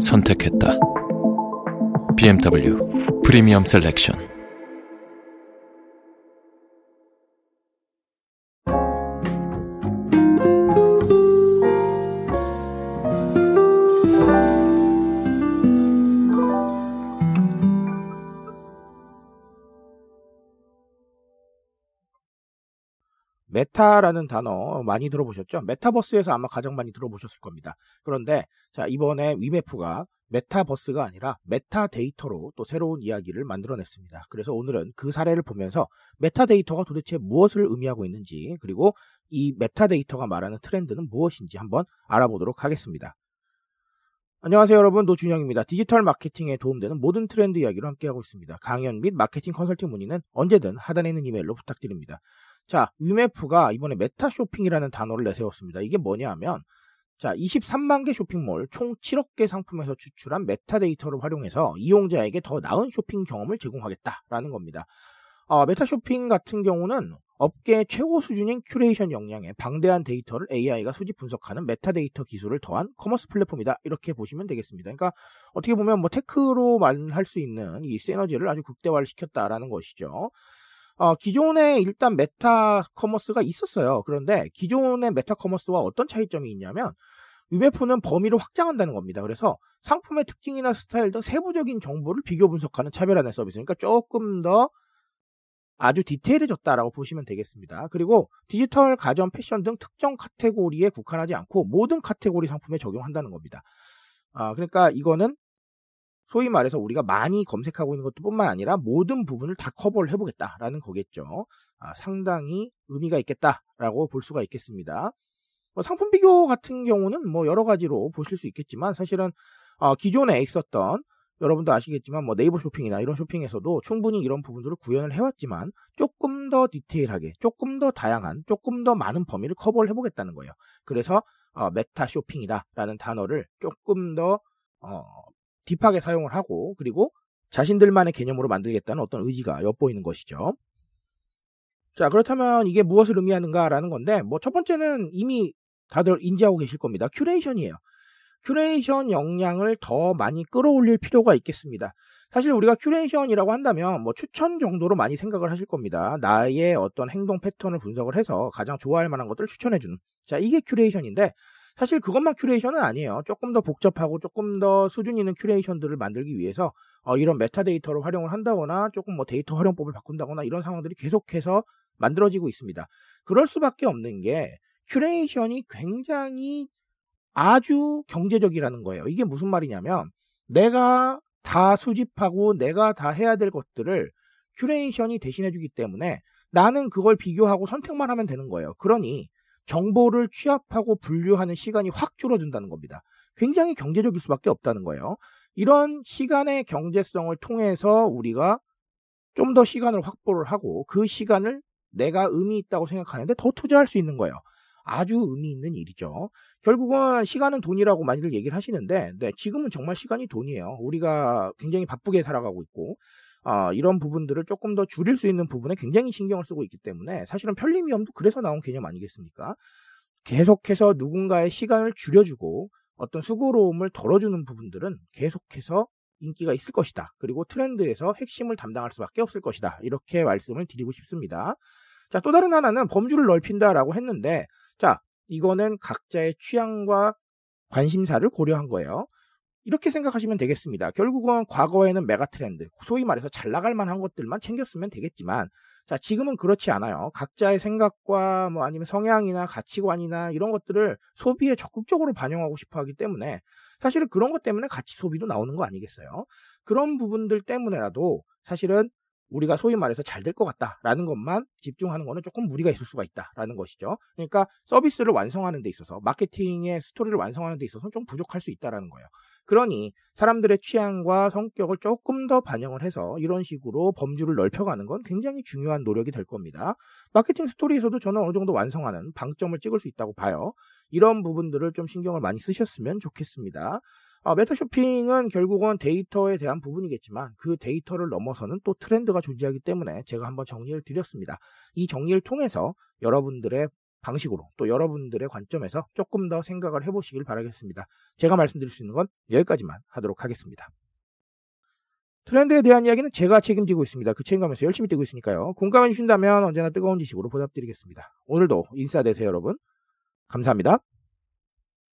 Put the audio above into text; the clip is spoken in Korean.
선택했다. BMW 프리미엄 셀렉션. 메타라는 단어 많이 들어보셨죠? 메타버스에서 아마 가장 많이 들어보셨을 겁니다. 그런데 자 이번에 위메프가 메타버스가 아니라 메타데이터로 또 새로운 이야기를 만들어냈습니다. 그래서 오늘은 그 사례를 보면서 메타데이터가 도대체 무엇을 의미하고 있는지 그리고 이 메타데이터가 말하는 트렌드는 무엇인지 한번 알아보도록 하겠습니다. 안녕하세요 여러분 노준영입니다. 디지털 마케팅에 도움되는 모든 트렌드 이야기로 함께하고 있습니다. 강연 및 마케팅 컨설팅 문의는 언제든 하단에 있는 이메일로 부탁드립니다. 자, 위메프가 이번에 메타 쇼핑이라는 단어를 내세웠습니다. 이게 뭐냐 하면 자, 23만 개 쇼핑몰 총 7억 개 상품에서 추출한 메타데이터를 활용해서 이용자에게 더 나은 쇼핑 경험을 제공하겠다라는 겁니다. 어, 메타 쇼핑 같은 경우는 업계 최고 수준인 큐레이션 역량에 방대한 데이터를 AI가 수집 분석하는 메타데이터 기술을 더한 커머스 플랫폼이다. 이렇게 보시면 되겠습니다. 그러니까 어떻게 보면 뭐 tech로 말할 수 있는 이 시너지를 아주 극대화를 시켰다라는 것이죠. 어, 기존에 일단 메타 커머스가 있었어요. 그런데 기존의 메타 커머스와 어떤 차이점이 있냐면 위메프는 범위를 확장한다는 겁니다. 그래서 상품의 특징이나 스타일 등 세부적인 정보를 비교 분석하는 차별화된 서비스. 그러니까 조금 더 아주 디테일해졌다라고 보시면 되겠습니다. 그리고 디지털, 가전, 패션 등 특정 카테고리에 국한하지 않고 모든 카테고리 상품에 적용한다는 겁니다. 아, 그러니까 이거는 소위 말해서 우리가 많이 검색하고 있는 것도 뿐만 아니라 모든 부분을 다 커버를 해보겠다라는 거겠죠. 아, 상당히 의미가 있겠다라고 볼 수가 있겠습니다. 뭐 상품 비교 같은 경우는 뭐 여러 가지로 보실 수 있겠지만 사실은 어, 기존에 있었던 여러분도 아시겠지만 뭐 네이버 쇼핑이나 이런 쇼핑에서도 충분히 이런 부분들을 구현을 해왔지만 조금 더 디테일하게, 조금 더 다양한, 조금 더 많은 범위를 커버를 해보겠다는 거예요. 그래서 어, 메타 쇼핑이다라는 단어를 조금 더 어, deep하게 사용을 하고 그리고 자신들만의 개념으로 만들겠다는 어떤 의지가 엿보이는 것이죠. 자, 그렇다면 이게 무엇을 의미하는가라는 건데, 뭐, 첫 번째는 이미 다들 인지하고 계실 겁니다. 큐레이션이에요. 큐레이션 역량을 더 많이 끌어올릴 필요가 있겠습니다. 사실 우리가 큐레이션이라고 한다면 뭐 추천 정도로 많이 생각을 하실 겁니다. 나의 어떤 행동 패턴을 분석을 해서 가장 좋아할 만한 것들을 추천해주는. 자, 이게 큐레이션인데, 사실 그것만 큐레이션은 아니에요. 조금 더 복잡하고 조금 더 수준 있는 큐레이션들을 만들기 위해서 어, 이런 메타데이터를 활용을 한다거나 조금 뭐 데이터 활용법을 바꾼다거나 이런 상황들이 계속해서 만들어지고 있습니다. 그럴 수밖에 없는 게 큐레이션이 굉장히 아주 경제적이라는 거예요. 이게 무슨 말이냐면 내가 다 수집하고 내가 다 해야 될 것들을 큐레이션이 대신해주기 때문에 나는 그걸 비교하고 선택만 하면 되는 거예요. 그러니 정보를 취합하고 분류하는 시간이 확 줄어든다는 겁니다. 굉장히 경제적일 수밖에 없다는 거예요. 이런 시간의 경제성을 통해서 우리가 좀 더 시간을 확보를 하고 그 시간을 내가 의미 있다고 생각하는데 더 투자할 수 있는 거예요. 아주 의미 있는 일이죠. 결국은 시간은 돈이라고 많이들 얘기를 하시는데, 네, 지금은 정말 시간이 돈이에요. 우리가 굉장히 바쁘게 살아가고 있고, 어, 이런 부분들을 조금 더 줄일 수 있는 부분에 굉장히 신경을 쓰고 있기 때문에 사실은 편리 위험도 그래서 나온 개념 아니겠습니까? 계속해서 누군가의 시간을 줄여주고 어떤 수고로움을 덜어주는 부분들은 계속해서 인기가 있을 것이다. 그리고 트렌드에서 핵심을 담당할 수밖에 없을 것이다. 이렇게 말씀을 드리고 싶습니다. 자, 또 다른 하나는 범주를 넓힌다라고 했는데, 자, 이거는 각자의 취향과 관심사를 고려한 거예요. 이렇게 생각하시면 되겠습니다. 결국은 과거에는 메가 트렌드, 소위 말해서 잘 나갈 만한 것들만 챙겼으면 되겠지만, 자, 지금은 그렇지 않아요. 각자의 생각과 뭐 아니면 성향이나 가치관이나 이런 것들을 소비에 적극적으로 반영하고 싶어 하기 때문에 사실은 그런 것 때문에 가치 소비도 나오는 거 아니겠어요? 그런 부분들 때문에라도 사실은 우리가 소위 말해서 잘 될 것 같다라는 것만 집중하는 거는 조금 무리가 있을 수가 있다라는 것이죠. 그러니까 서비스를 완성하는 데 있어서 마케팅의 스토리를 완성하는 데 있어서 좀 부족할 수 있다라는 거예요. 그러니 사람들의 취향과 성격을 조금 더 반영을 해서 이런 식으로 범주를 넓혀가는 건 굉장히 중요한 노력이 될 겁니다. 마케팅 스토리에서도 저는 어느 정도 완성하는 방점을 찍을 수 있다고 봐요. 이런 부분들을 좀 신경을 많이 쓰셨으면 좋겠습니다. 아, 메타 쇼핑은 결국은 데이터에 대한 부분이겠지만 그 데이터를 넘어서는 또 트렌드가 존재하기 때문에 제가 한번 정리를 드렸습니다. 이 정리를 통해서 여러분들의 방식으로 또 여러분들의 관점에서 조금 더 생각을 해보시길 바라겠습니다. 제가 말씀드릴 수 있는 건 여기까지만 하도록 하겠습니다. 트렌드에 대한 이야기는 제가 책임지고 있습니다. 그 책임감에서 열심히 뛰고 있으니까요. 공감해 주신다면 언제나 뜨거운 지식으로 보답드리겠습니다. 오늘도 인싸 되세요 여러분. 감사합니다.